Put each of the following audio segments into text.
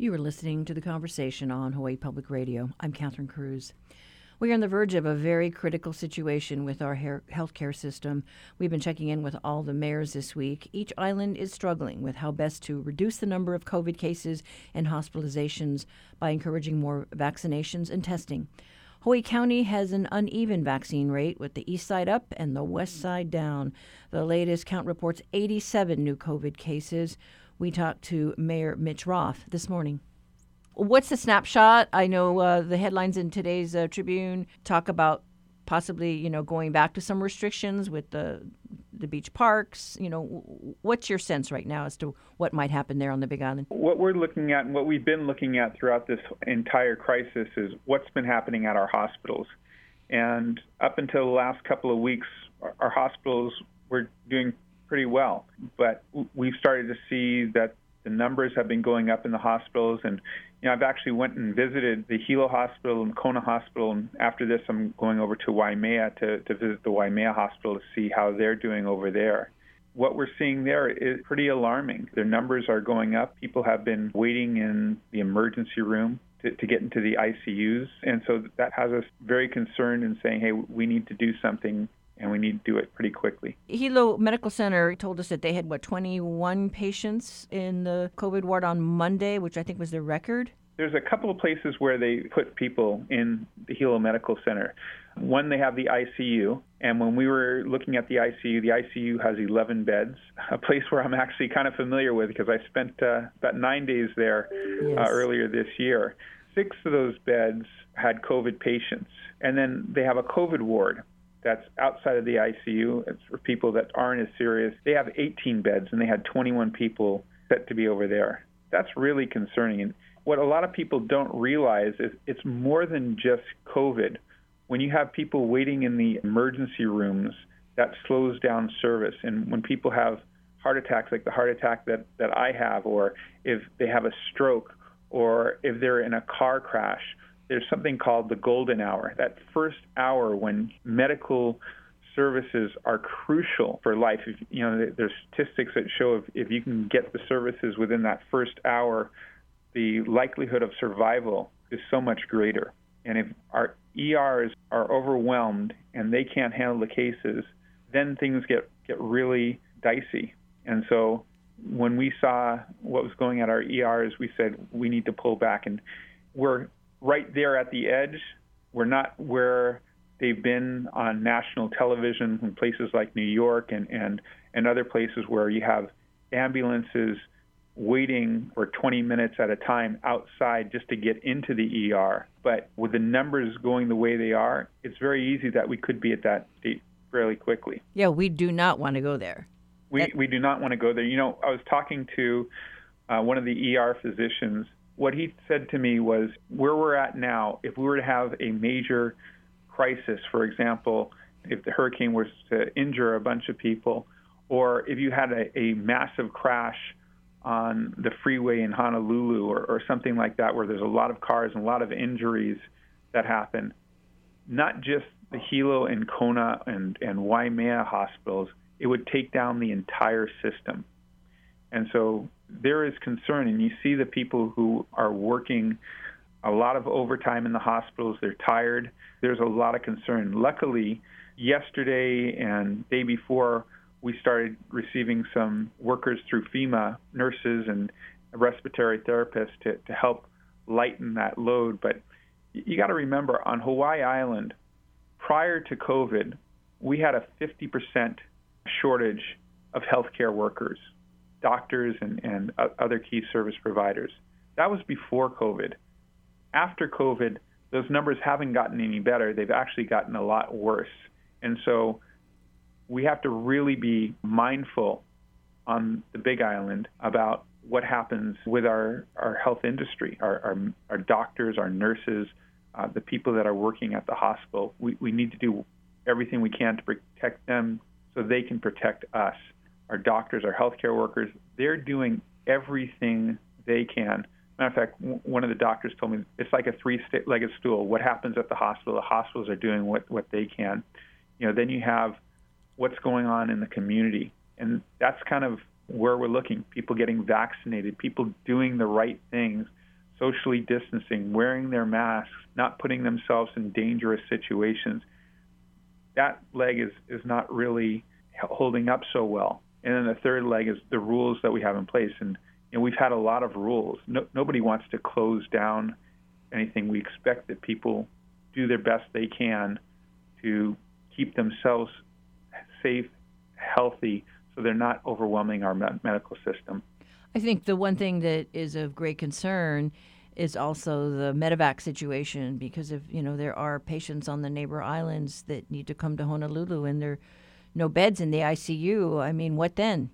You are listening to the conversation on Hawaii Public Radio. I'm Catherine Cruz. We are on the verge of a very critical situation with our healthcare system. We've been checking in with all the mayors this week. Each island is struggling with how best to reduce the number of COVID cases and hospitalizations by encouraging more vaccinations and testing. Hawaii County has an uneven vaccine rate with the east side up and the west side down. The latest count reports 87 new COVID cases. We talked to Mayor Mitch Roth this morning. What's the snapshot? I know uh, the headlines in today's uh, Tribune talk about possibly, you know, going back to some restrictions with the the beach parks. You know, what's your sense right now as to what might happen there on the Big Island? What we're looking at and what we've been looking at throughout this entire crisis is what's been happening at our hospitals. And up until the last couple of weeks, our hospitals were doing pretty well. But we've started to see that the numbers have been going up in the hospitals, and you know I've actually went and visited the Hilo Hospital and Kona Hospital, and after this I'm going over to Waimea to, to visit the Waimea Hospital to see how they're doing over there. What we're seeing there is pretty alarming. Their numbers are going up. People have been waiting in the emergency room to, to, get into the ICUs. And so that has us very concerned and saying, hey, we need to do something and we need to do it pretty quickly. Hilo Medical Center told us that they had, what, 21 patients in the COVID ward on Monday, which I think was their record? There's a couple of places where they put people in the Hilo Medical Center. One, they have the ICU, and when we were looking at the ICU, the ICU has 11 beds, a place where I'm actually kind of familiar with because I spent uh, about nine days there uh, yes. uh, earlier this year. Six of those beds had COVID patients, and then they have a COVID ward that's outside of the ICU. It's for people that aren't as serious. They have 18 beds and they had 21 people set to be over there. That's really concerning. And what a lot of people don't realize is it's more than just COVID. When you have people waiting in the emergency rooms, that slows down service. And when people have heart attacks, like the heart attack that, that I have, or if they have a stroke, or if they're in a car crash, there's something called the golden hour, that first hour when medical services are crucial for life. If, you know, there's statistics that show if, if you can get the services within that first hour, the likelihood of survival is so much greater. And if our ERs are overwhelmed and they can't handle the cases, then things get, get really dicey. And so when we saw what was going at our ERs, we said we need to pull back. And we're right there at the edge. We're not where they've been on national television in places like New York and, and, and other places where you have ambulances waiting for 20 minutes at a time outside just to get into the ER. But with the numbers going the way they are, it's very easy that we could be at that state fairly quickly. Yeah, we do not want to go there. We, that... we do not want to go there. You know, I was talking to uh, one of the ER physicians what he said to me was where we're at now, if we were to have a major crisis, for example, if the hurricane was to injure a bunch of people, or if you had a, a massive crash on the freeway in Honolulu or, or something like that, where there's a lot of cars and a lot of injuries that happen, not just the Hilo and Kona and, and Waimea hospitals, it would take down the entire system. And so there is concern, and you see the people who are working a lot of overtime in the hospitals. They're tired. There's a lot of concern. Luckily, yesterday and day before, we started receiving some workers through FEMA, nurses and respiratory therapists to, to help lighten that load. But you got to remember on Hawaii Island, prior to COVID, we had a 50% shortage of healthcare workers doctors and, and other key service providers. That was before COVID. After COVID, those numbers haven't gotten any better. They've actually gotten a lot worse. And so we have to really be mindful on the Big Island about what happens with our, our health industry, our, our, our doctors, our nurses, uh, the people that are working at the hospital. We, we need to do everything we can to protect them so they can protect us our doctors, our healthcare workers, they're doing everything they can. Matter of fact, one of the doctors told me it's like a three-legged stool. What happens at the hospital? The hospitals are doing what, what they can. You know, then you have what's going on in the community, and that's kind of where we're looking. People getting vaccinated, people doing the right things socially distancing, wearing their masks, not putting themselves in dangerous situations, that leg is, is not really holding up so well. And then the third leg is the rules that we have in place. And we've had a lot of rules. No, nobody wants to close down anything. We expect that people do their best they can to keep themselves safe, healthy, so they're not overwhelming our medical system. I think the one thing that is of great concern is also the medevac situation because if you know there are patients on the neighbor islands that need to come to Honolulu and there are no beds in the ICU. I mean, what then?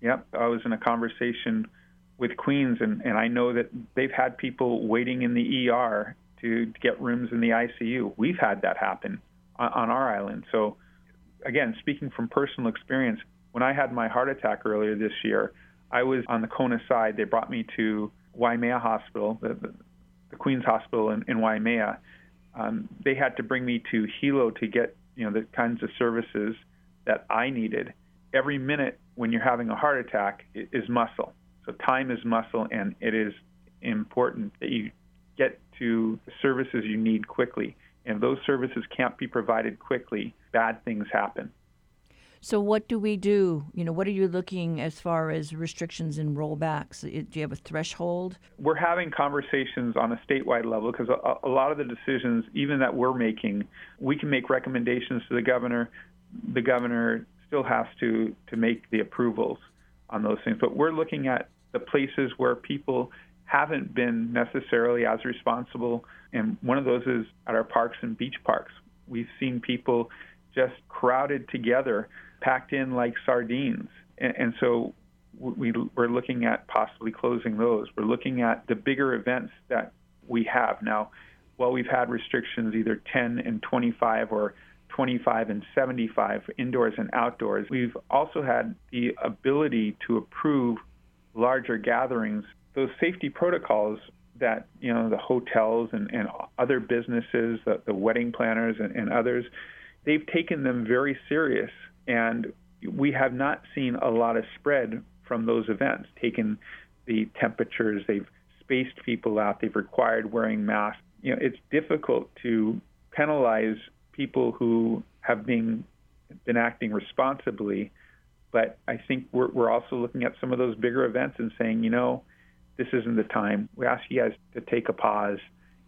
Yep, I was in a conversation with Queens, and, and I know that they've had people waiting in the ER to, to get rooms in the ICU. We've had that happen on, on our island. So, again, speaking from personal experience, when I had my heart attack earlier this year, I was on the Kona side. They brought me to Waimea Hospital, the, the, the Queens Hospital in, in Waimea. Um, they had to bring me to Hilo to get you know the kinds of services that I needed. Every minute when you're having a heart attack is muscle. So time is muscle, and it is important that you get to the services you need quickly. And if those services can't be provided quickly, bad things happen. So what do we do? You know, what are you looking as far as restrictions and rollbacks? Do you have a threshold? We're having conversations on a statewide level because a, a, lot of the decisions, even that we're making, we can make recommendations to the governor. The governor still has to to make the approvals on those things. But we're looking at the places where people haven't been necessarily as responsible, and one of those is at our parks and beach parks. We've seen people just crowded together packed in like sardines. And, and so we, we're looking at possibly closing those. We're looking at the bigger events that we have. Now, while we've had restrictions either 10 and 25 or 25 and 75 indoors and outdoors, we've also had the ability to approve larger gatherings. Those safety protocols that you know the hotels and, and other businesses, the, the wedding planners and, and others, they've taken them very serious and we have not seen a lot of spread from those events. Taken the temperatures, they've spaced people out, they've required wearing masks. You know, it's difficult to penalize people who have been been acting responsibly, but I think we're we're also looking at some of those bigger events and saying, you know, this isn't the time. We ask you guys to take a pause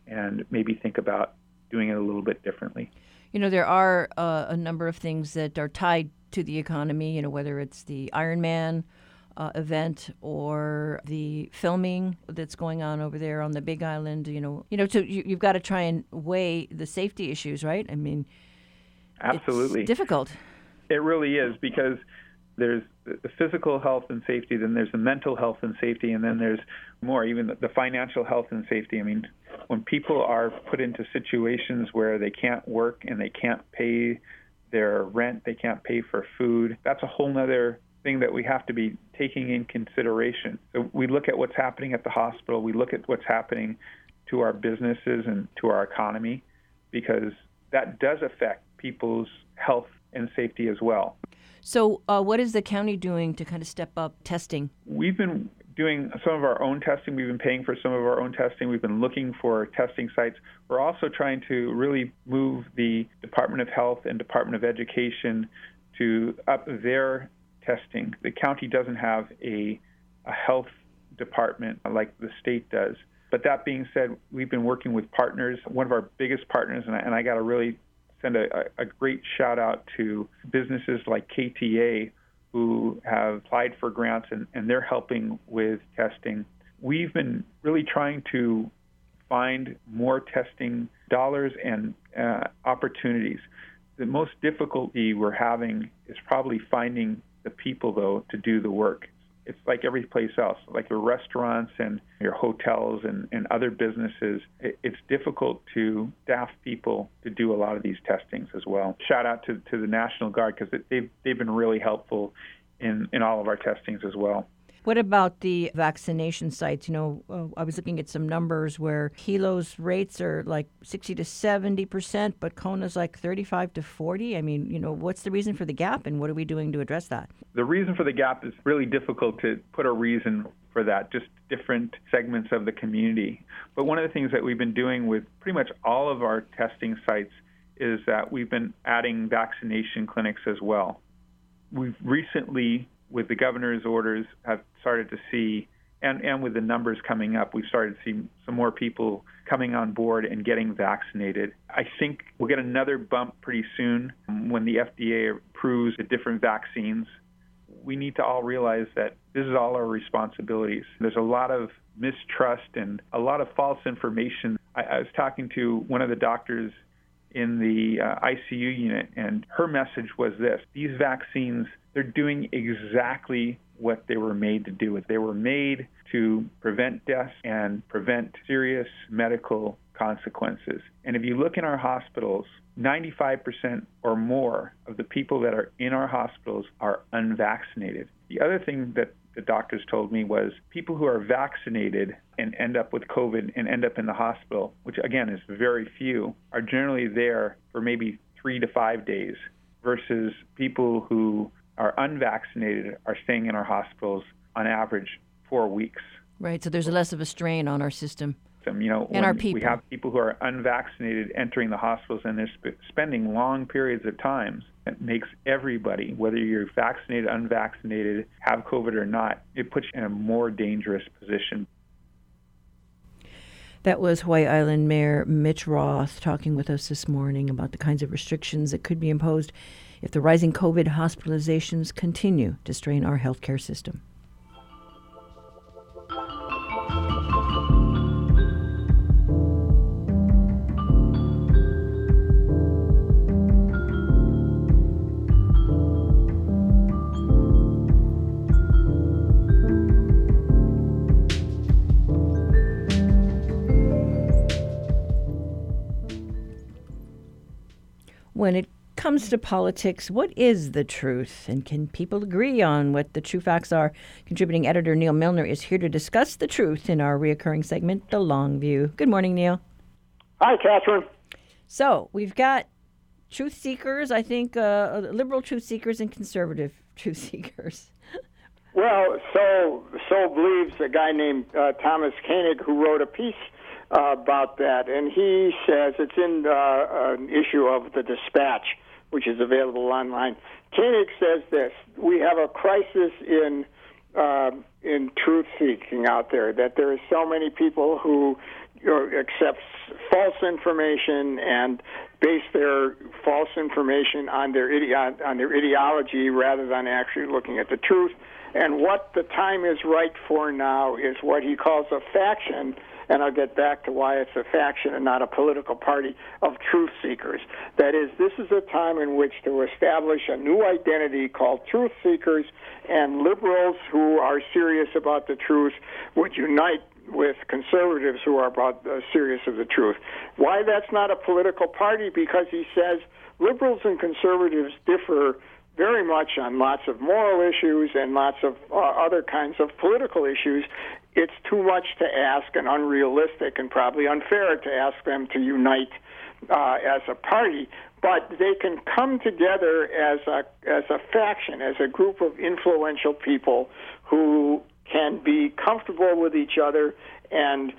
and maybe think about doing it a little bit differently you know, there are uh, a number of things that are tied to the economy, you know, whether it's the Ironman uh, event or the filming that's going on over there on the Big Island, you know, you know, so you, have got to try and weigh the safety issues, right? I mean, absolutely difficult. It really is because there's the physical health and safety, then there's the mental health and safety, and then there's more, even the financial health and safety. I mean, when people are put into situations where they can't work and they can't pay their rent, they can't pay for food, that's a whole other thing that we have to be taking in consideration. So we look at what's happening at the hospital, we look at what's happening to our businesses and to our economy, because that does affect people's health and safety as well. So, uh, what is the county doing to kind of step up testing? We've been doing some of our own testing. We've been paying for some of our own testing. We've been looking for testing sites. We're also trying to really move the Department of Health and Department of Education to up their testing. The county doesn't have a, a health department like the state does. But that being said, we've been working with partners. One of our biggest partners, and I, and I got to really send a, a great shout out to businesses like KTA who have applied for grants and, and they're helping with testing. We've been really trying to find more testing dollars and uh, opportunities. The most difficulty we're having is probably finding the people, though, to do the work it's like every place else, like your restaurants and your hotels and, and other businesses. It, it's difficult to staff people to do a lot of these testings as well. Shout out to, to the National Guard because they've, they've been really helpful in, in all of our testings as well. What about the vaccination sites? You know, uh, I was looking at some numbers where Hilo's rates are like 60 to 70 percent, but Kona's like 35 to 40. I mean, you know, what's the reason for the gap, and what are we doing to address that? The reason for the gap is really difficult to put a reason for that, just different segments of the community. But one of the things that we've been doing with pretty much all of our testing sites is that we've been adding vaccination clinics as well. We've recently with the governor's orders, have started to see, and, and with the numbers coming up, we've started to see some more people coming on board and getting vaccinated. I think we'll get another bump pretty soon when the FDA approves the different vaccines. We need to all realize that this is all our responsibilities. There's a lot of mistrust and a lot of false information. I, I was talking to one of the doctors in the uh, ICU unit, and her message was this these vaccines they're doing exactly what they were made to do. They were made to prevent deaths and prevent serious medical consequences. And if you look in our hospitals, 95% or more of the people that are in our hospitals are unvaccinated. The other thing that the doctors told me was people who are vaccinated and end up with COVID and end up in the hospital, which again is very few, are generally there for maybe three to five days versus people who are unvaccinated are staying in our hospitals on average four weeks. Right. So there's less of a strain on our system. You know, and our people. we have people who are unvaccinated entering the hospitals and they're sp- spending long periods of time. it makes everybody, whether you're vaccinated, unvaccinated, have COVID or not, it puts you in a more dangerous position. That was Hawaii Island Mayor Mitch Roth talking with us this morning about the kinds of restrictions that could be imposed if the rising COVID hospitalizations continue to strain our healthcare system. Comes to politics, what is the truth? And can people agree on what the true facts are? Contributing editor Neal Milner is here to discuss the truth in our reoccurring segment, The Long View. Good morning, Neal. Hi, Catherine. So we've got truth seekers, I think, uh, liberal truth seekers and conservative truth seekers. well, so so believes a guy named uh, Thomas Koenig who wrote a piece uh, about that, and he says it's in uh, an issue of the Dispatch which is available online. Koenig says this: We have a crisis in uh, in truth seeking out there. That there are so many people who you know, accept false information and base their false information on their ide- on their ideology rather than actually looking at the truth. And what the time is right for now is what he calls a faction and I'll get back to why it's a faction and not a political party of truth seekers. That is, this is a time in which to establish a new identity called truth seekers, and liberals who are serious about the truth would unite with conservatives who are about uh, serious of the truth. Why that's not a political party? Because he says liberals and conservatives differ very much on lots of moral issues and lots of uh, other kinds of political issues. It's too much to ask and unrealistic and probably unfair to ask them to unite uh, as a party. But they can come together as a as a faction, as a group of influential people who can be comfortable with each other and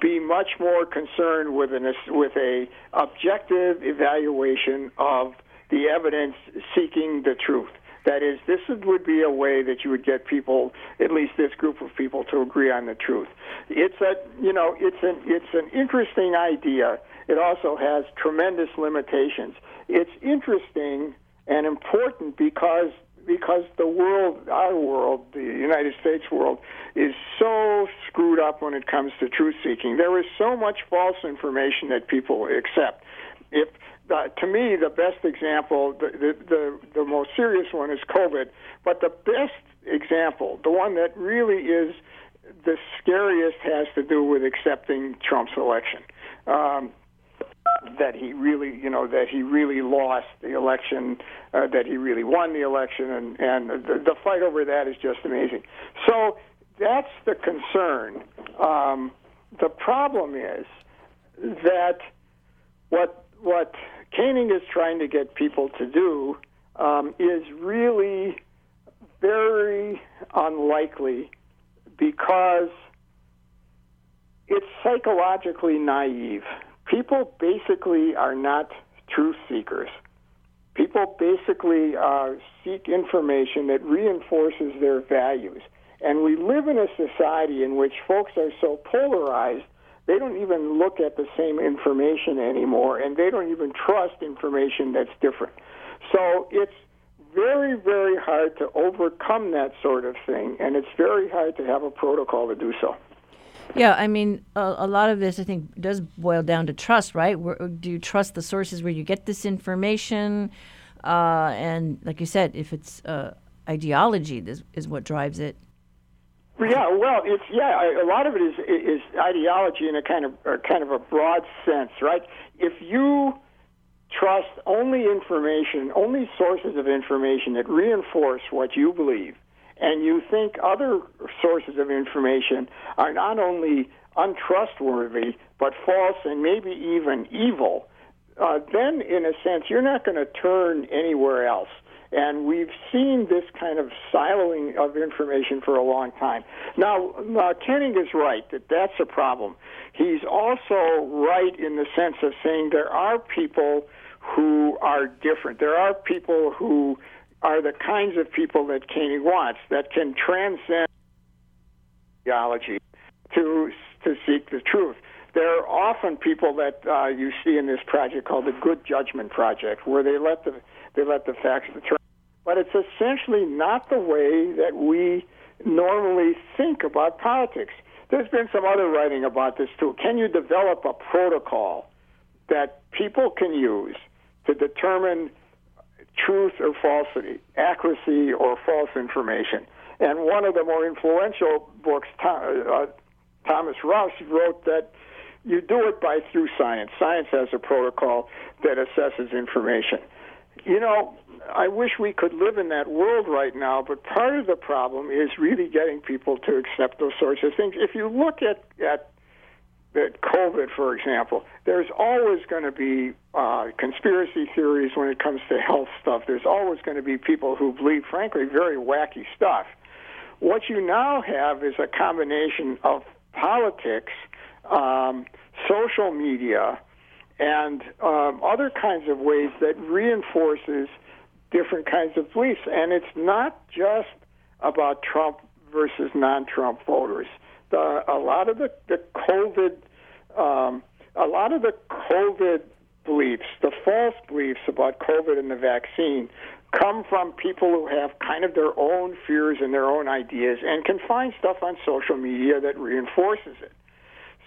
be much more concerned with an with a objective evaluation of the evidence seeking the truth. That is, this would be a way that you would get people, at least this group of people, to agree on the truth. It's a, you know, it's an it's an interesting idea. It also has tremendous limitations. It's interesting and important because because the world, our world, the United States world, is so screwed up when it comes to truth seeking. There is so much false information that people accept. If to me, the best example, the, the, the, the most serious one is COVID, but the best example, the one that really is the scariest, has to do with accepting Trump's election. Um, that he really, you know, that he really lost the election, uh, that he really won the election, and and the, the fight over that is just amazing. So that's the concern. Um, the problem is that what what Koenig is trying to get people to do um, is really very unlikely because it's psychologically naive. People basically are not truth seekers. People basically uh, seek information that reinforces their values. And we live in a society in which folks are so polarized, they don't even look at the same information anymore, and they don't even trust information that's different. So it's very, very hard to overcome that sort of thing, and it's very hard to have a protocol to do so. Yeah, I mean, a, a, lot of this, I think, does boil down to trust, right? Where, do you trust the sources where you get this information? Uh, and like you said, if it's uh, ideology, this is what drives it. Yeah, well, it's yeah. A lot of it is is ideology in a kind of a kind of a broad sense, right? If you trust only information, only sources of information that reinforce what you believe, and you think other sources of information are not only untrustworthy but false and maybe even evil, uh, then in a sense you're not going to turn anywhere else. And we've seen this kind of siloing of information for a long time. Now, uh, Koenig is right that that's a problem. He's also right in the sense of saying there are people who are different. There are people who are the kinds of people that Koenig wants that can transcend theology to to seek the truth. There are often people that uh, you see in this project called the Good Judgment Project, where they let the they let the facts determine. But it's essentially not the way that we normally think about politics. There's been some other writing about this too. Can you develop a protocol that people can use to determine truth or falsity, accuracy or false information. And one of the more influential books, uh, Thomas Rush, wrote that you do it by through science. Science has a protocol that assesses information. You know, I wish we could live in that world right now, but part of the problem is really getting people to accept those sorts of things. If you look at, at that COVID, for example, there's always going to be uh, conspiracy theories when it comes to health stuff. There's always going to be people who believe, frankly, very wacky stuff. What you now have is a combination of politics, um, social media, and um, other kinds of ways that reinforces different kinds of beliefs. And it's not just about Trump versus non-Trump voters the, a lot of the, the COVID, um, a lot of the COVID beliefs, the false beliefs about COVID and the vaccine, come from people who have kind of their own fears and their own ideas and can find stuff on social media that reinforces it.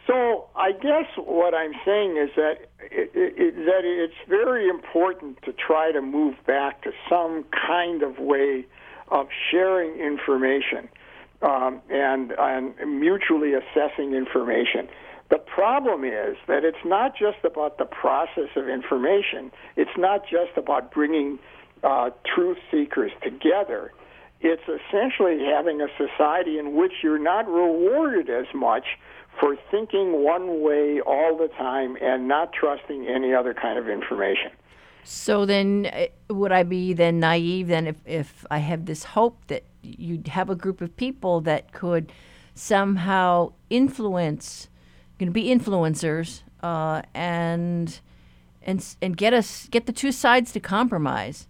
So I guess what I'm saying is that it, it, that it's very important to try to move back to some kind of way of sharing information um, and, and mutually assessing information. The problem is that it's not just about the process of information. It's not just about bringing uh, truth seekers together. It's essentially having a society in which you're not rewarded as much for thinking one way all the time and not trusting any other kind of information. So then, uh, would I be then naive then if, if I have this hope that you'd have a group of people that could somehow influence, going to be influencers, uh, and and and get us get the two sides to compromise.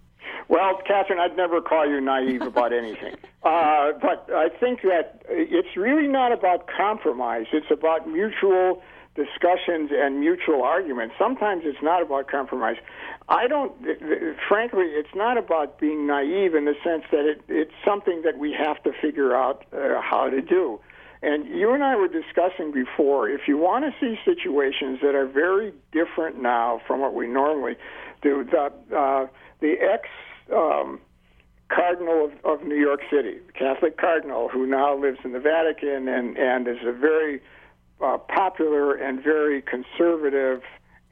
Well, Catherine, I'd never call you naive about anything. Uh, but I think that it's really not about compromise. It's about mutual discussions and mutual arguments. Sometimes it's not about compromise. I don't, frankly, it's not about being naive in the sense that it, it's something that we have to figure out uh, how to do. And you and I were discussing before, if you want to see situations that are very different now from what we normally do, the, uh, the ex um, cardinal of, of New York City, Catholic cardinal, who now lives in the Vatican and, and is a very uh, popular and very conservative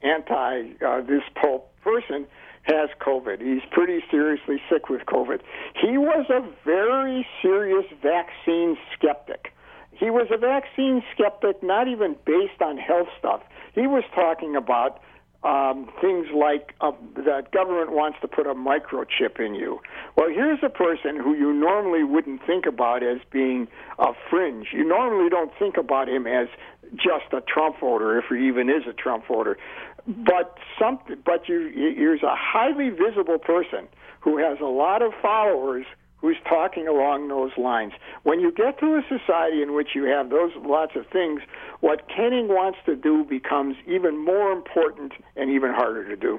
anti uh, this Pope person has COVID. He's pretty seriously sick with COVID. He was a very serious vaccine skeptic. He was a vaccine skeptic, not even based on health stuff. He was talking about um, things like uh, that government wants to put a microchip in you. Well, here's a person who you normally wouldn't think about as being a fringe. You normally don't think about him as just a Trump voter, if he even is a Trump voter. But something, but you, here's a highly visible person who has a lot of followers who's talking along those lines. When you get to a society in which you have those lots of things, what Koenig wants to do becomes even more important and even harder to do.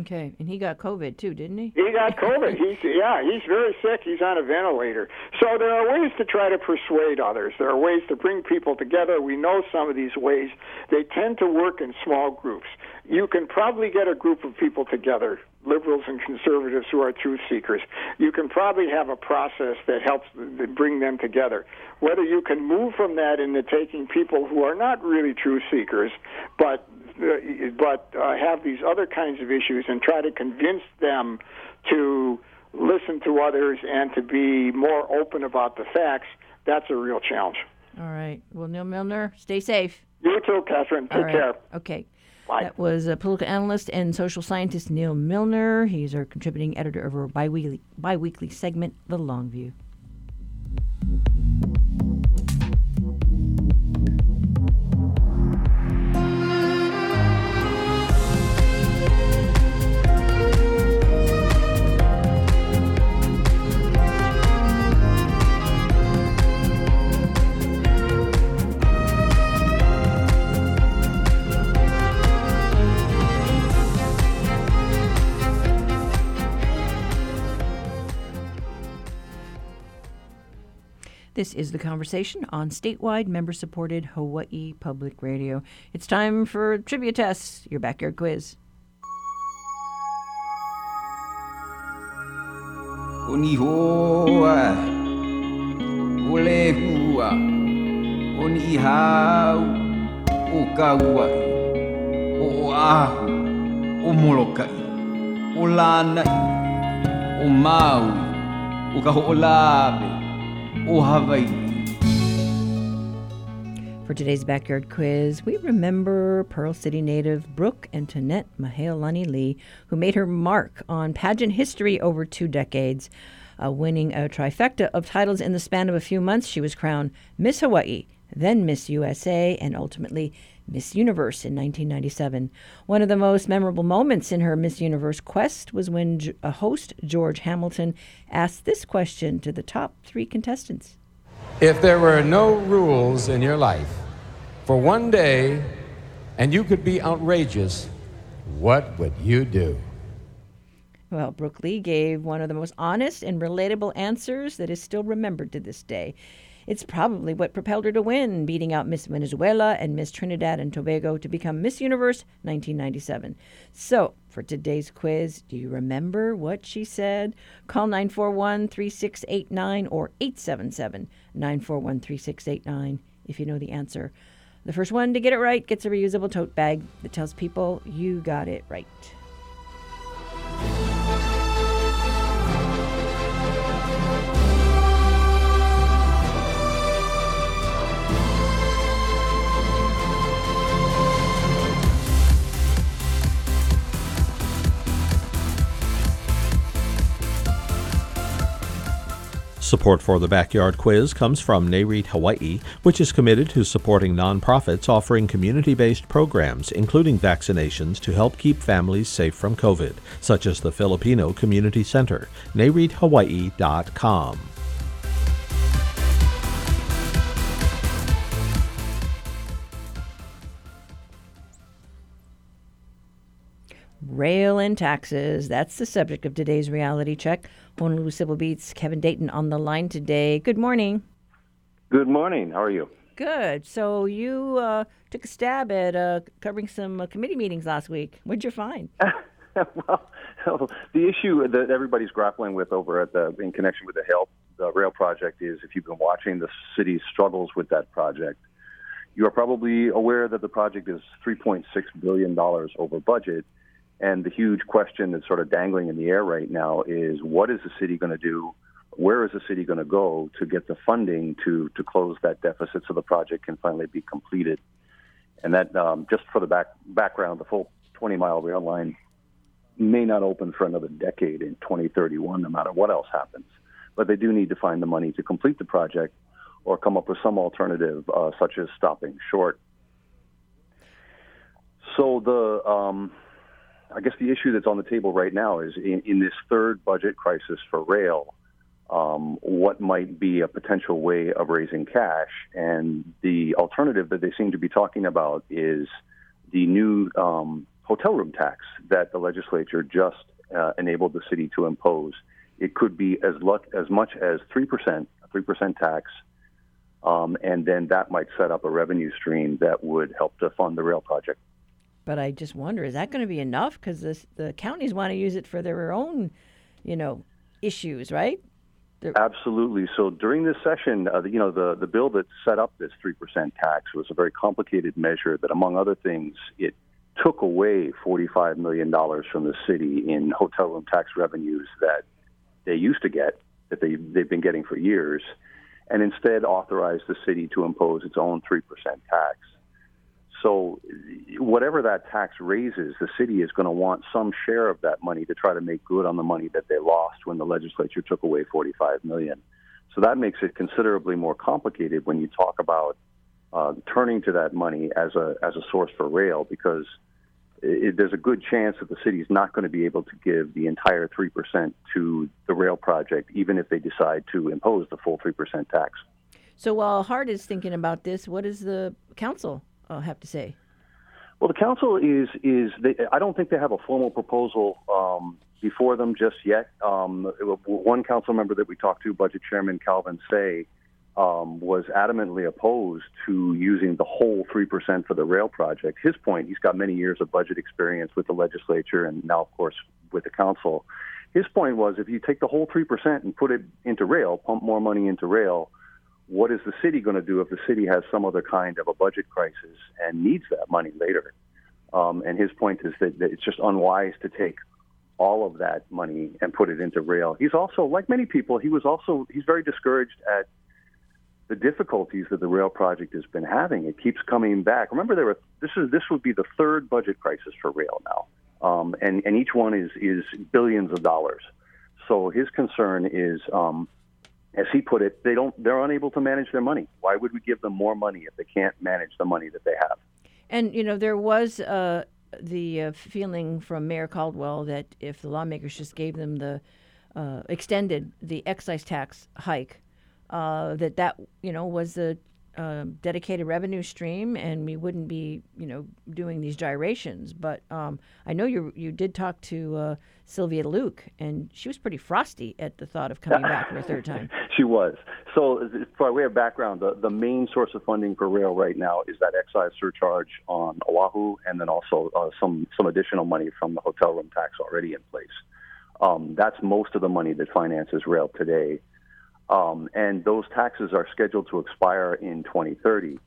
Okay, and he got COVID too, didn't he? He got COVID. he's yeah, he's very sick. He's on a ventilator. So there are ways to try to persuade others. There are ways to bring people together. We know some of these ways. They tend to work in small groups. You can probably get a group of people together, liberals and conservatives who are truth seekers. You can probably have a process that helps bring them together. Whether you can move from that into taking people who are not really truth seekers, but but uh, have these other kinds of issues and try to convince them to listen to others and to be more open about the facts, that's a real challenge. All right. Well, Neal Milner, stay safe. You too, Catherine. Take care. Okay. Bye. That was a political analyst and social scientist Neal Milner. He's our contributing editor of our biweekly, biweekly segment, The Long View. This is the conversation on statewide member supported Hawaii Public Radio. It's time for trivia tests, your backyard quiz. Onihoa, olehua, onihau, o kauai, o ahu, o molokai, o lanai, o maui, o kaho'olawe, o Hawaii. For today's backyard quiz, we remember Pearl City native Brooke Antoinette Mahealani Lee, who made her mark on pageant history over two decades. Uh, winning a trifecta of titles in the span of a few months, she was crowned Miss Hawaii, then Miss USA, and ultimately Miss Universe in 1997. One of the most memorable moments in her Miss Universe quest was when a uh, host, George Hamilton, asked this question to the top three contestants If there were no rules in your life for one day and you could be outrageous, what would you do? Well, Brooke Lee gave one of the most honest and relatable answers that is still remembered to this day. It's probably what propelled her to win, beating out Miss Venezuela and Miss Trinidad and Tobago to become Miss Universe 1997. So, for today's quiz, do you remember what she said? Call 941 3689 or 877 941 3689 if you know the answer. The first one to get it right gets a reusable tote bag that tells people you got it right. Support for the Backyard Quiz comes from NAREIT Hawaii, which is committed to supporting nonprofits offering community based programs, including vaccinations, to help keep families safe from COVID, such as the Filipino Community Center. NAREITHawaii.com. Rail and taxes. That's the subject of today's reality check. Honolulu Civil Beat's Kevin Dayton on the line today. Good morning. Good morning. How are you? Good. So you uh, took a stab at uh, covering some uh, committee meetings last week. What'd you find? well, the issue that everybody's grappling with over at the in connection with the HART the rail project is if you've been watching the city's struggles with that project, You are probably aware that the project is $3.6 billion over budget. And the huge question that's sort of dangling in the air right now is what is the city going to do? Where is the city going to go to get the funding to, to close that deficit so the project can finally be completed? And that, um, just for the back, background, the full 20 mile rail line may not open for another decade in 2031, no matter what else happens. But they do need to find the money to complete the project or come up with some alternative, uh, such as stopping short. So the, um, I guess the issue that's on the table right now is in, in this third budget crisis for rail, um, what might be a potential way of raising cash. And the alternative that they seem to be talking about is the new um, hotel room tax that the legislature just uh, enabled the city to impose. It could be as, luck, as much as 3%, a 3% tax, um, and then that might set up a revenue stream that would help to fund the rail project. But I just wonder, is that going to be enough? Because the counties want to use it for their own, you know, issues, right? They're... Absolutely. So during this session, uh, you know, the, the bill that set up this 3% tax was a very complicated measure that, among other things, it took away $45 million from the city in hotel room tax revenues that they used to get, that they, they've been getting for years, and instead authorized the city to impose its own 3% tax. So, whatever that tax raises, the city is going to want some share of that money to try to make good on the money that they lost when the legislature took away 45 million. So that makes it considerably more complicated when you talk about uh, turning to that money as a as a source for rail because it, there's a good chance that the city is not going to be able to give the entire three percent to the rail project, even if they decide to impose the full three percent tax. So while Hart is thinking about this, what is the council uh, have to say? Well, the council is is they, I don't think they have a formal proposal um, before them just yet. Um, one council member that we talked to, Budget Chairman Calvin Say, um, was adamantly opposed to using the whole 3% for the rail project. His point, he's got many years of budget experience with the legislature and now, of course, with the council. His point was if you take the whole 3% and put it into rail, pump more money into rail, what is the city going to do if the city has some other kind of a budget crisis and needs that money later? Um, and his point is that, that it's just unwise to take all of that money and put it into rail. He's also, like many people, he was also he's very discouraged at the difficulties that the rail project has been having. It keeps coming back. Remember, there were this is this would be the third budget crisis for rail now, um, and and each one is is billions of dollars. So his concern is, um, as he put it, they don't they're unable to manage their money. Why would we give them more money if they can't manage the money that they have? And you know there was. Uh, the uh, feeling from Mayor Caldwell that if the lawmakers just gave them the uh, extended the excise tax hike, uh, that that you know was a uh, dedicated revenue stream, and we wouldn't be you know doing these gyrations. But um, I know you you did talk to uh, Sylvia Luke, and she was pretty frosty at the thought of coming back for a third time. she was. So, by way of background, the, the main source of funding for rail right now is that excise surcharge on Oahu, and then also uh, some some additional money from the hotel room tax already in place. Um, that's most of the money that finances rail today. Um, and those taxes are scheduled to expire in 2030.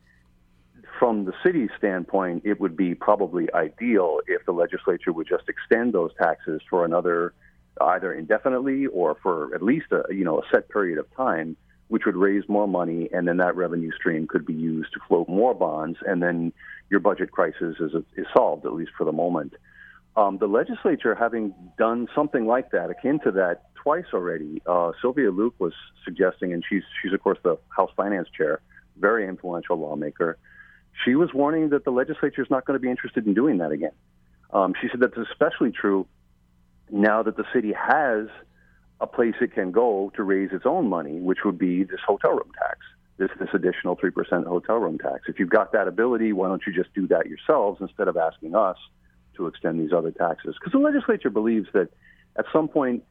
From the city's standpoint, it would be probably ideal if the legislature would just extend those taxes for another, either indefinitely or for at least a you know a set period of time, which would raise more money, and then that revenue stream could be used to float more bonds, and then your budget crisis is is solved at least for the moment. Um, the legislature, having done something like that, akin to that twice already, uh, Sylvia Luke was suggesting, and she's she's of course the House Finance Chair, very influential lawmaker. She was warning that the legislature is not going to be interested in doing that again. Um, she said that's especially true now that the city has a place it can go to raise its own money, which would be this hotel room tax, this this additional three percent hotel room tax. If you've got that ability, why don't you just do that yourselves instead of asking us? to extend these other taxes. Because the legislature believes that at some point,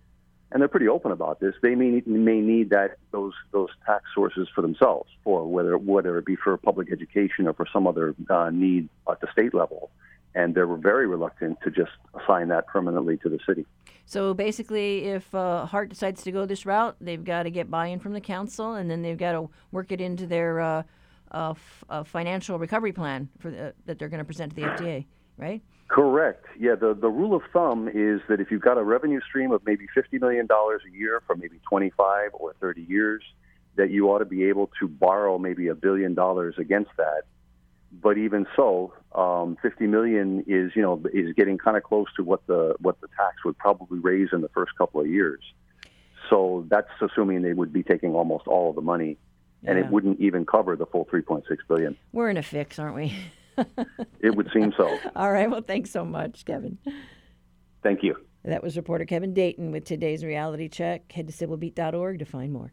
and they're pretty open about this, they may may need that those those tax sources for themselves, for whether whether it be for public education or for some other uh, need at the state level. And they're very reluctant to just assign that permanently to the city. So basically, if uh, Hart decides to go this route, they've got to get buy-in from the council, and then they've got to work it into their uh, a, f- a financial recovery plan for the, that they're going to present to the FTA, right? Correct. Yeah, the, the rule of thumb is that if you've got a revenue stream of maybe $50 million a year for maybe 25 or 30 years, that you ought to be able to borrow maybe a billion dollars against that. But even so, um, 50 million is you know is getting kind of close to what the what the tax would probably raise in the first couple of years. So that's assuming they would be taking almost all of the money, and it wouldn't even cover the full 3.6 billion. We're in a fix, aren't we? It would seem so. All right. Well, thanks so much, Kevin. Thank you. That was reporter Kevin Dayton with today's reality check. Head to civilbeat.org to find more.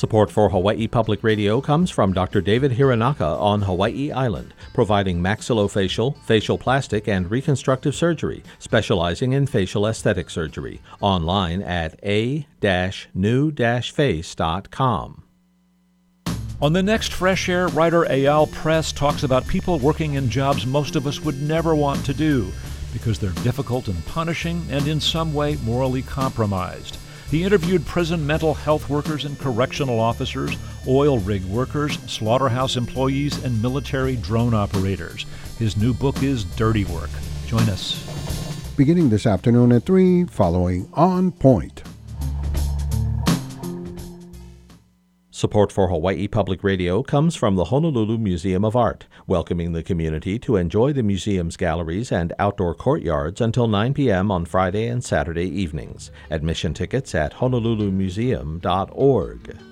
Support for Hawaii Public Radio comes from Dr. David Hiranaka on Hawaii Island, providing maxillofacial, facial plastic, and reconstructive surgery, specializing in facial aesthetic surgery. Online at a-new-face.com. On the next Fresh Air, writer Eyal Press talks about people working in jobs most of us would never want to do because they're difficult and punishing and in some way morally compromised. He interviewed prison mental health workers and correctional officers, oil rig workers, slaughterhouse employees, and military drone operators. His new book is Dirty Work. Join us. beginning this afternoon at 3 following On Point. Support for Hawaii Public Radio comes from the Honolulu Museum of Art, welcoming the community to enjoy the museum's galleries and outdoor courtyards until 9 p.m. on Friday and Saturday evenings. Admission tickets at honolulumuseum.org.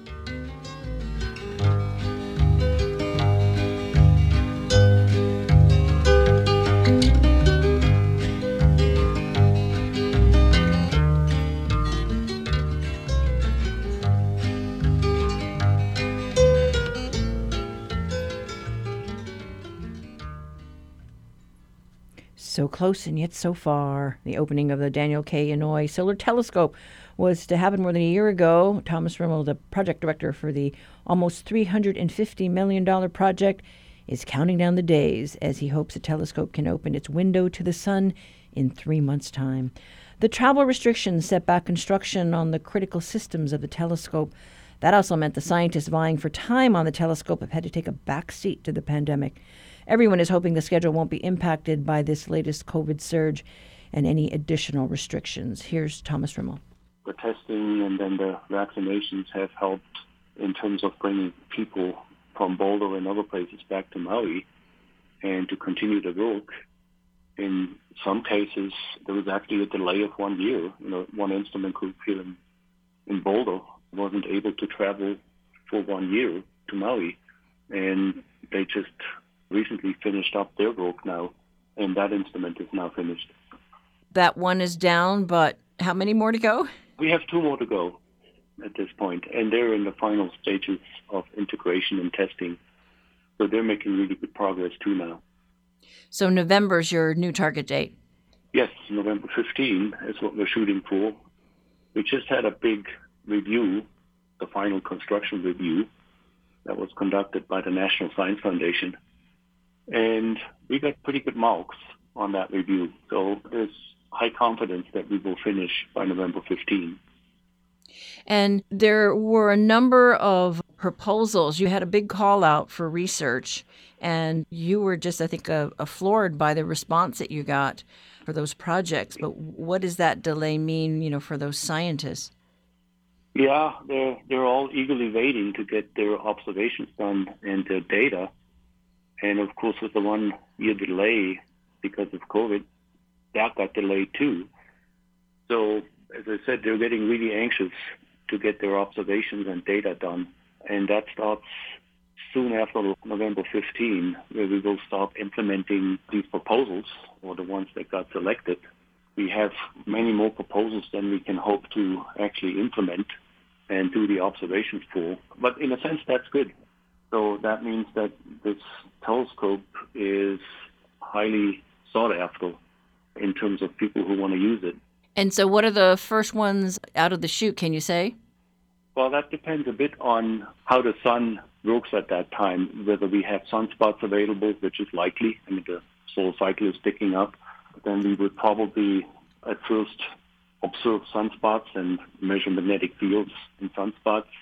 So close and yet so far. The opening of the Daniel K. Inouye Solar Telescope was to happen more than a year ago. Thomas Rimmele, the project director for the almost $350 million project, is counting down the days as he hopes the telescope can open its window to the sun in three months' time. The travel restrictions set back construction on the critical systems of the telescope. That also meant the scientists vying for time on the telescope have had to take a back seat to the pandemic. Everyone is hoping the schedule won't be impacted by this latest COVID surge and any additional restrictions. Here's Thomas Rimmele. the testing and then the vaccinations have helped in terms of bringing people from Boulder and other places back to Maui and to continue the work. In some cases, there was actually a delay of one year. You know, one instrument group here in, in Boulder wasn't able to travel for one year to Maui, and they just recently finished up their work now, and that instrument is now finished. That one is down, but how many more to go? We have two more to go at this point, and they're in the final stages of integration and testing. So they're making really good progress too now. So November is your new target date. Yes, November 15 is what we're shooting for. We just had a big review, the final construction review, that was conducted by the National Science Foundation. And we got pretty good marks on that review. So there's high confidence that we will finish by November 15. And there were a number of proposals. You had a big call out for research, and you were just, I think, uh, uh, floored by the response that you got for those projects. But what does that delay mean, you know, for those scientists? Yeah, they're they're all eagerly waiting to get their observations done and their data. And of course, with the one year delay because of COVID, that got delayed too. So, as I said, they're getting really anxious to get their observations and data done. And that starts soon after November 15, where we will start implementing these proposals or the ones that got selected. We have many more proposals than we can hope to actually implement and do the observations for. But in a sense, that's good. So that means that this telescope is highly sought after in terms of people who want to use it. And so, what are the first ones out of the chute? Can you say? Well, that depends a bit on how the sun works at that time, whether we have sunspots available, which is likely. I mean, the solar cycle is picking up. then we would probably at first observe sunspots and measure magnetic fields in sunspots,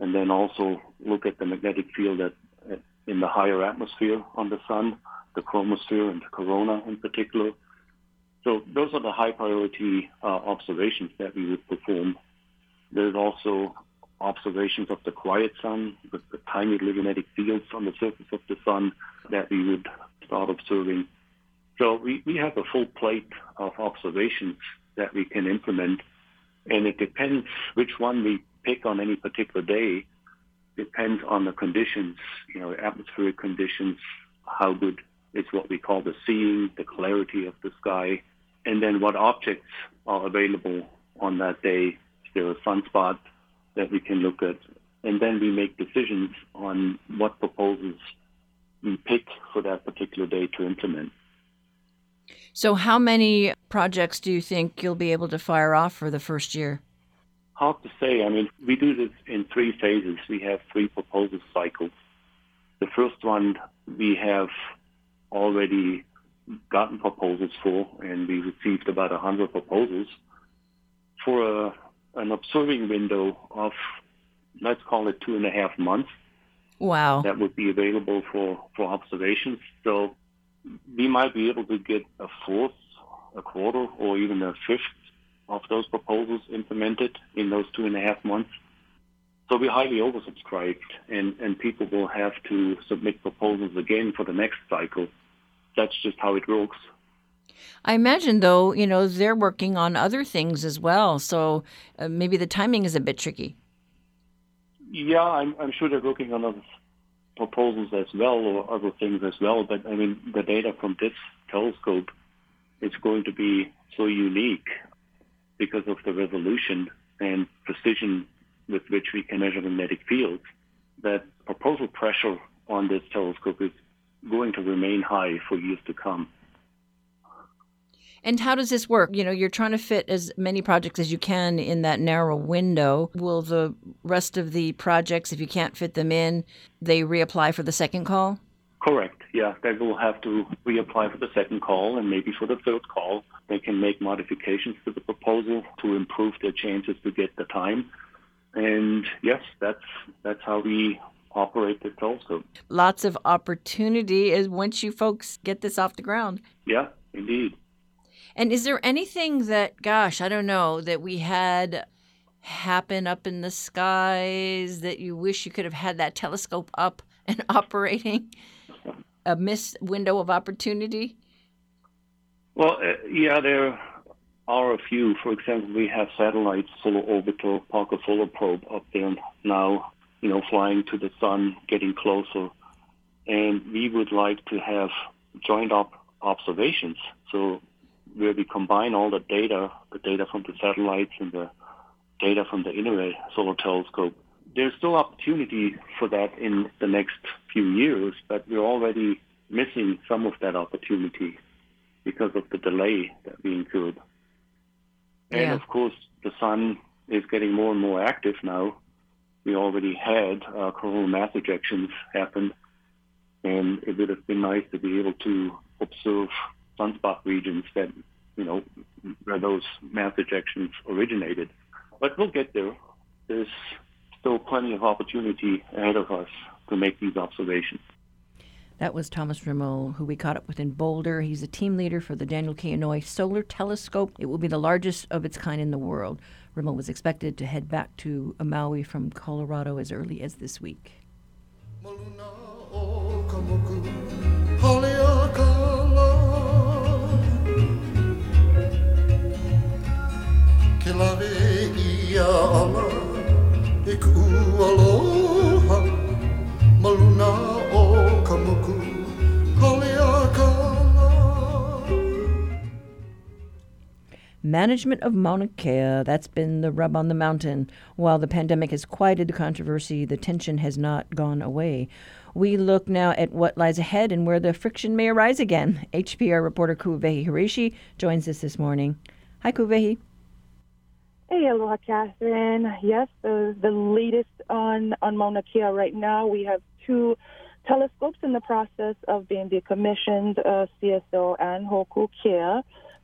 and then also look at the magnetic field at, at, in the higher atmosphere on the sun, the chromosphere and the corona in particular. So those are the high priority uh, observations that we would perform. There's also observations of the quiet sun with the tiny magnetic fields on the surface of the sun that we would start observing. So we, we have a full plate of observations that we can implement, and it depends which one we pick on any particular day. Depends on the conditions, you know, atmospheric conditions, how good is what we call the seeing, the clarity of the sky, and then what objects are available on that day. Is there a sunspot that we can look at? And then we make decisions on what proposals we pick for that particular day to implement. So, how many projects do you think you'll be able to fire off for the first year? Hard to say. I mean, we do this in three phases. We have three proposal cycles. The first one we have already gotten proposals for, and we received about 100 proposals for a, an observing window of, let's call it two and a half months. Wow. That would be available for, for observations. So we might be able to get a fourth, a quarter, or even a fifth of those proposals implemented in those two and a half months. So we're highly oversubscribed, and, and people will have to submit proposals again for the next cycle. That's just how it works. I imagine, though, you know, they're working on other things as well. So uh, maybe the timing is a bit tricky. Yeah, I'm, I'm sure they're working on other proposals as well or other things as well. But I mean, the data from this telescope is going to be so unique because of the resolution and precision with which we can measure magnetic fields that proposal pressure on this telescope is going to remain high for years to come. And how does this work? You know, you're trying to fit as many projects as you can in that narrow window. Will the rest of the projects, if you can't fit them in, they reapply for the second call? Correct. Yeah, they will have to reapply for the second call and maybe for the third call. They can make modifications to the proposal to improve their chances to get the time. And yes, that's that's how we operate the telescope. Lots of opportunity is once you folks get this off the ground. Yeah, indeed. And is there anything that, gosh, I don't know, that we had happen up in the skies that you wish you could have had that telescope up and operating? A missed window of opportunity? Well, uh, yeah, there are a few. For example, we have satellites, Solar Orbiter, Parker Solar Probe up there now, you know, flying to the sun, getting closer. And we would like to have joint up observations. So where we combine all the data, the data from the satellites and the data from the Inouye Solar Telescope. There's still opportunity for that in the next few years, but we're already missing some of that opportunity because of the delay that we incurred. And of course, the sun is getting more and more active now. We already had uh, coronal mass ejections happen, and it would have been nice to be able to observe sunspot regions that, you know, where those mass ejections originated. But we'll get there. There's still plenty of opportunity ahead of us to make these observations. That was Thomas Rimmele, who we caught up with in Boulder. He's a team leader for the Daniel K. Inouye Solar Telescope. It will be the largest of its kind in the world. Rimmele was expected to head back to Maui from Colorado as early as this week. Aloha Maluna o Management of Mauna Kea, that's been the rub on the mountain. While the pandemic has quieted the controversy, the tension has not gone away. We look now at what lies ahead and where the friction may arise again. HPR reporter Ku'uwehi Hiraishi joins us this morning. Hi, Ku'uwehi. Hey, aloha, Catherine. Yes, the the latest on on Mauna Kea right now. We have two telescopes in the process of being decommissioned, uh, CSO and Hoku Kea.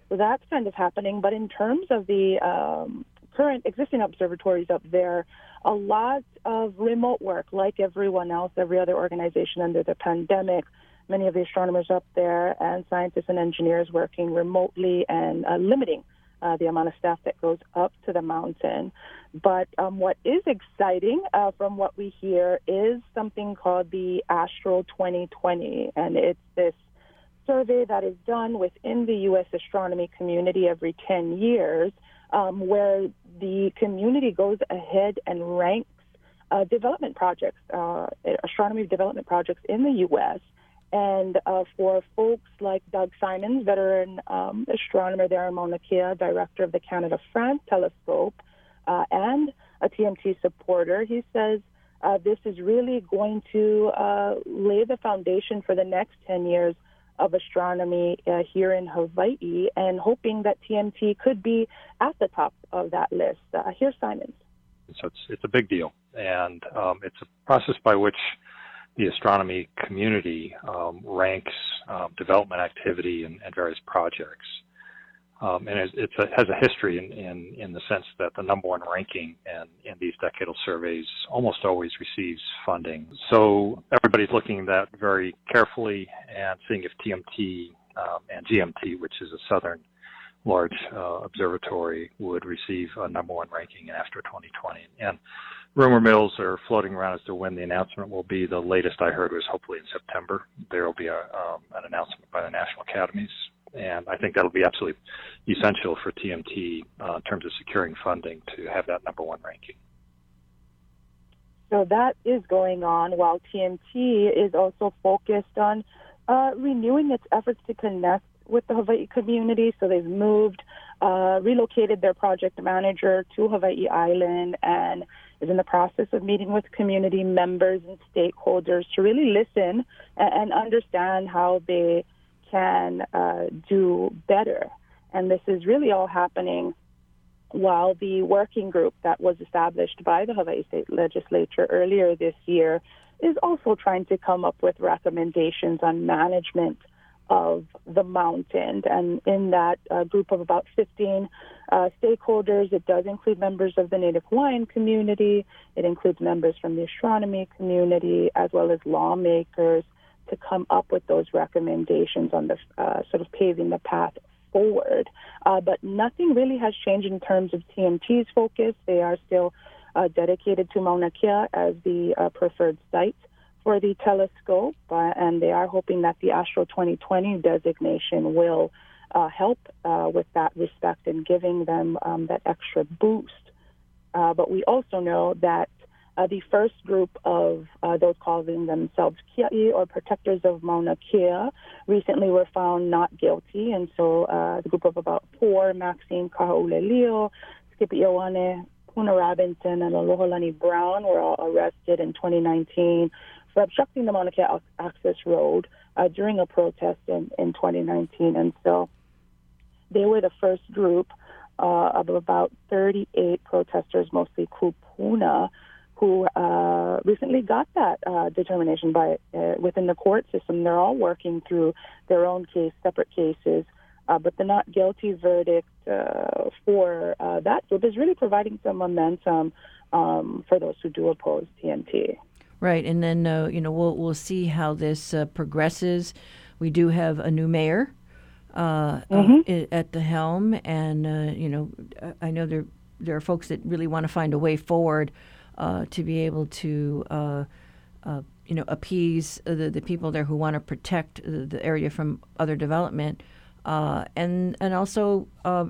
So that's kind of happening. But in terms of the um, current existing observatories up there, a lot of remote work, like everyone else, every other organization under the pandemic. Many of the astronomers up there and scientists and engineers working remotely and uh, limiting uh, the amount of staff that goes up to the mountain. But um, what is exciting uh, from what we hear is something called the Astro 2020, and it's this survey that is done within the U.S. astronomy community every 10 years, um, where the community goes ahead and ranks uh, development projects, uh, astronomy development projects in the U.S. And uh, for folks like Doug Simons, veteran um, astronomer there in Mauna Kea, director of the Canada France telescope, uh, and a TMT supporter, he says uh, this is really going to uh, lay the foundation for the next 10 years of astronomy uh, here in Hawaii and hoping that TMT could be at the top of that list. Uh, here's Simons. So it's, it's a big deal, and um, it's a process by which the astronomy community um, ranks um, development activity and, and various projects. Um, and it's, a, has a history in, in, in, the sense that the number one ranking in, in these decadal surveys almost always receives funding. So everybody's looking at that very carefully and seeing if TMT um, and GMT, which is a southern large uh, observatory, would receive a number one ranking after 2020. And rumor mills are floating around as to when the announcement will be. The latest I heard was hopefully in September. There will be a, um, an announcement by the national academies, and I think that'll be absolutely essential for TMT uh, in terms of securing funding to have that number one ranking. So that is going on while TMT is also focused on uh, renewing its efforts to connect with the Hawaii community. So they've moved, uh, relocated their project manager to Hawaii Island and is in the process of meeting with community members and stakeholders to really listen and, understand how they can uh, do better. And this is really all happening while the working group that was established by the Hawaii State Legislature earlier this year is also trying to come up with recommendations on management of the mountain. And in that uh, group of about 15 uh, stakeholders, it does include members of the Native Hawaiian community, it includes members from the astronomy community, as well as lawmakers to come up with those recommendations on the uh, sort of paving the path forward. Uh, but nothing really has changed in terms of TMT's focus. They are still uh, dedicated to Mauna Kea as the uh, preferred site for the telescope, uh, and they are hoping that the Astro 2020 designation will uh, help uh, with that respect and giving them um, that extra boost. Uh, but we also know that uh, the first group of uh, those calling themselves Kia'i or protectors of Mauna Kea recently were found not guilty, and so the group of about four, Maxine Kahaulelio, Skippy Ioane, Puna Robinson, and Alohalani Brown were all arrested in 2019 for obstructing the Mauna Kea access road uh, during a protest in, in 2019. And so they were the first group uh, of about 38 protesters, mostly kupuna, who uh, recently got that uh, determination by uh, within the court system. They're all working through their own case, separate cases. Uh, but the not guilty verdict uh, for that group is really providing some momentum um, for those who do oppose TMT. Right, and then you know we'll we'll see how this progresses. We do have a new mayor uh, mm-hmm. at the helm, and uh, you know I know there there are folks that really want to find a way forward uh, to be able to uh, you know appease the the people there who want to protect the, the area from other development. and and also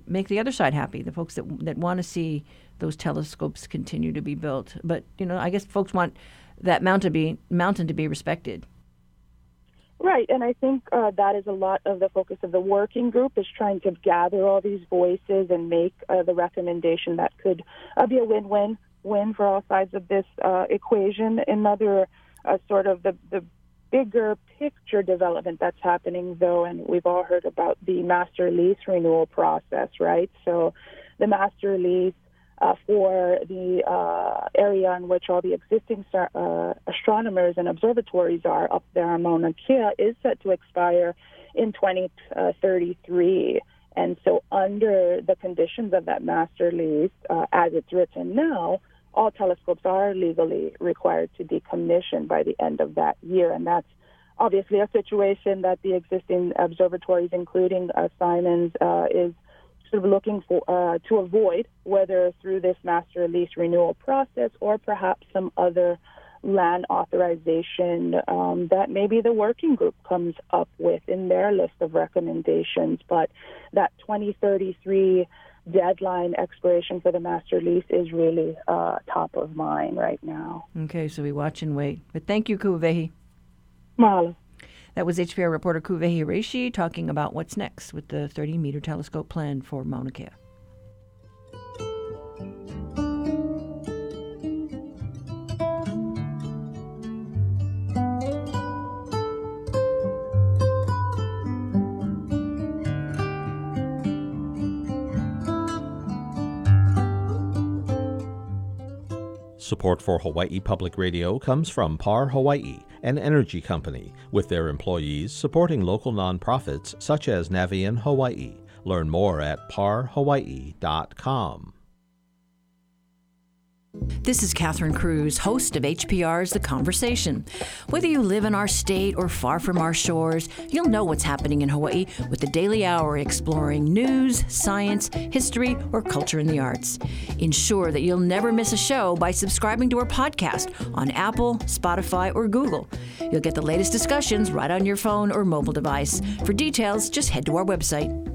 make the other side happy, the folks that that want to see those telescopes continue to be built. But you know, I guess folks want that mountain be mountain to be respected. Right, and I think uh, that is a lot of the focus of the working group is trying to gather all these voices and make uh, the recommendation that could uh, be a win-win win for all sides of this uh, equation. Another uh, sort of the the bigger picture development that's happening, though, and we've all heard about the master lease renewal process, right? So, the master lease uh, for the uh, area in which all the existing star, uh, astronomers and observatories are up there on Mauna Kea is set to expire in 2033. And so, under the conditions of that master lease, uh, as it's written now, all telescopes are legally required to decommission by the end of that year. And that's obviously a situation that the existing observatories, including uh, Simons, uh, is sort of looking for uh, to avoid, whether through this master lease renewal process or perhaps some other land authorization um, that maybe the working group comes up with in their list of recommendations. But that 2033 deadline expiration for the master lease is really uh, top of mind right now. Okay, so we watch and wait. But thank you, Ku'uwehi. Mahalo. That was HPR reporter Ku'uwehi Hiraishi talking about what's next with the 30 meter telescope plan for Mauna Kea. Support for Hawaii Public Radio comes from PAR Hawaii, an energy company, with their employees supporting local nonprofits such as Navian Hawaii. Learn more at parhawaii.com. This is Catherine Cruz, host of HPR's The Conversation. Whether you live in our state or far from our shores, you'll know what's happening in Hawaii with the Daily Hour exploring news, science, history, or culture in the arts. Ensure that you'll never miss a show by subscribing to our podcast on Apple, Spotify, or Google. You'll get the latest discussions right on your phone or mobile device. For details, just head to our website.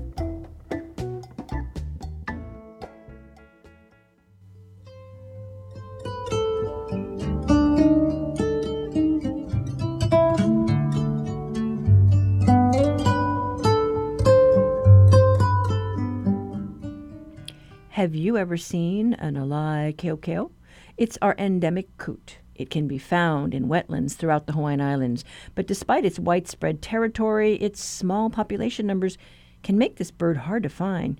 Have you ever seen an alae keokeo? It's our endemic coot. It can be found in wetlands throughout the Hawaiian Islands, but despite its widespread territory, its small population numbers can make this bird hard to find.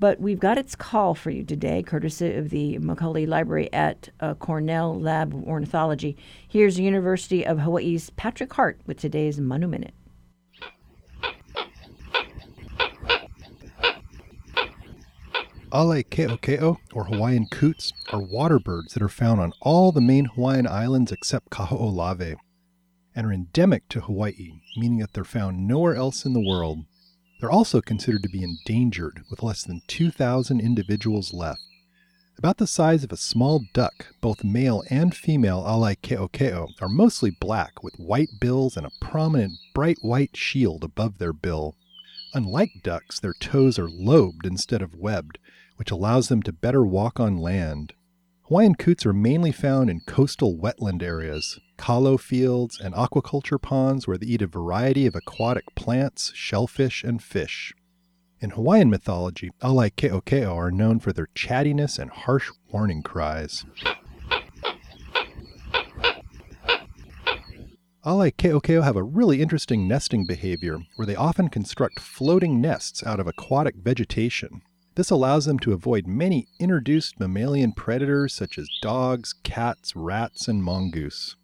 But we've got its call for you today, courtesy of the Macaulay Library at uh, Cornell Lab of Ornithology. Here's the University of Hawaii's Patrick Hart with today's Manu Minute. Alae keokeo, or Hawaiian coots, are water birds that are found on all the main Hawaiian islands except Kaho'olawe, and are endemic to Hawaii, meaning that they're found nowhere else in the world. They're also considered to be endangered, with less than 2,000 individuals left. About the size of a small duck, both male and female Alae keokeo are mostly black with white bills and a prominent bright white shield above their bill. Unlike ducks, their toes are lobed instead of webbed, which allows them to better walk on land. Hawaiian coots are mainly found in coastal wetland areas, kalo fields, and aquaculture ponds where they eat a variety of aquatic plants, shellfish, and fish. In Hawaiian mythology, alae keokeo are known for their chattiness and harsh warning cries. Alae keokeo have a really interesting nesting behavior where they often construct floating nests out of aquatic vegetation. This allows them to avoid many introduced mammalian predators such as dogs, cats, rats, and mongoose.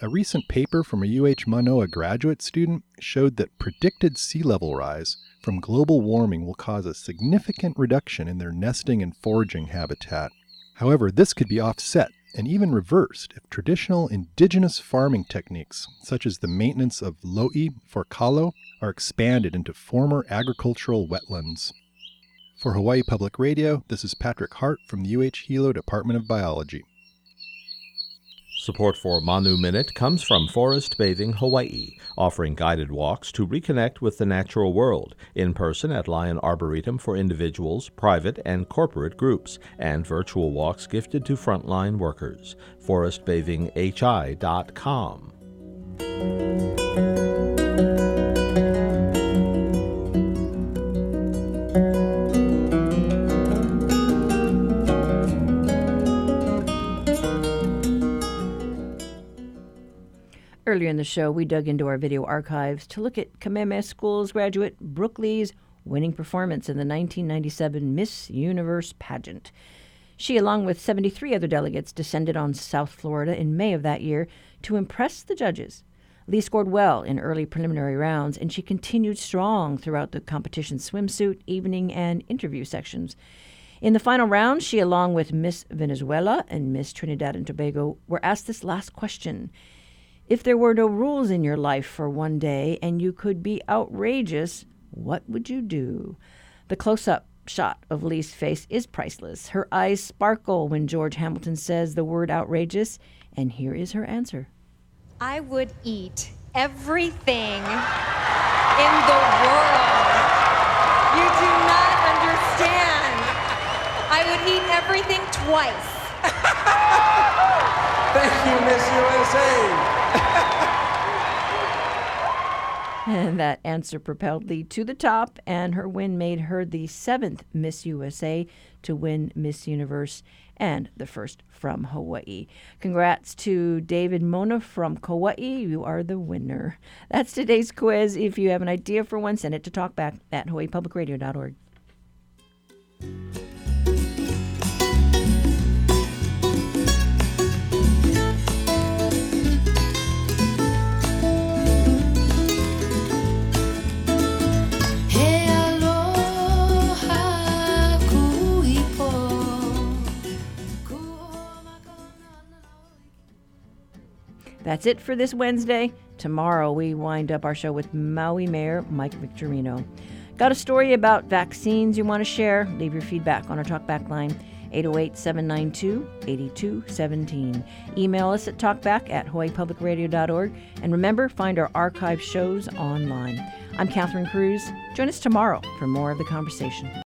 A recent paper from a UH Manoa graduate student showed that predicted sea level rise from global warming will cause a significant reduction in their nesting and foraging habitat. However, this could be offset and even reversed if traditional indigenous farming techniques, such as the maintenance of lo'i for kalo, are expanded into former agricultural wetlands. For Hawaii Public Radio, this is Patrick Hart from the UH Hilo Department of Biology. Support for Manu Minute comes from Forest Bathing Hawaii, offering guided walks to reconnect with the natural world in person at Lyon Arboretum for individuals, private, and corporate groups, and virtual walks gifted to frontline workers. ForestBathingHI.com. Earlier in the show, we dug into our video archives to look at Kamehameha School's graduate Brooke Lee's winning performance in the 1997 Miss Universe pageant. She, along with 73 other delegates, descended on South Florida in May of that year to impress the judges. Lee scored well in early preliminary rounds, and she continued strong throughout the competition's swimsuit, evening, and interview sections. In the final round, she, along with Miss Venezuela and Miss Trinidad and Tobago, were asked this last question If there were no rules in your life for one day and you could be outrageous, what would you do? The close up shot of Lee's face is priceless. Her eyes sparkle when George Hamilton says the word outrageous, and here is her answer. I would eat everything in the world. You do not understand. I would eat everything twice. Thank you, Miss USA. And that answer propelled Lee to the top, and her win made her the seventh Miss USA to win Miss Universe and the first from Hawaii. Congrats to David Mona from Kauai. You are the winner. That's today's quiz. If you have an idea for one, send it to talkback at hawaiipublicradio.org. That's it for this Wednesday. Tomorrow, we wind up our show with Maui Mayor Mike Victorino. Got a story about vaccines you want to share? Leave your feedback on our talkback line, 808 792 8217. Email us at talkback at hawaiipublicradio.org. And remember, find our archive shows online. I'm Catherine Cruz. Join us tomorrow for more of the conversation.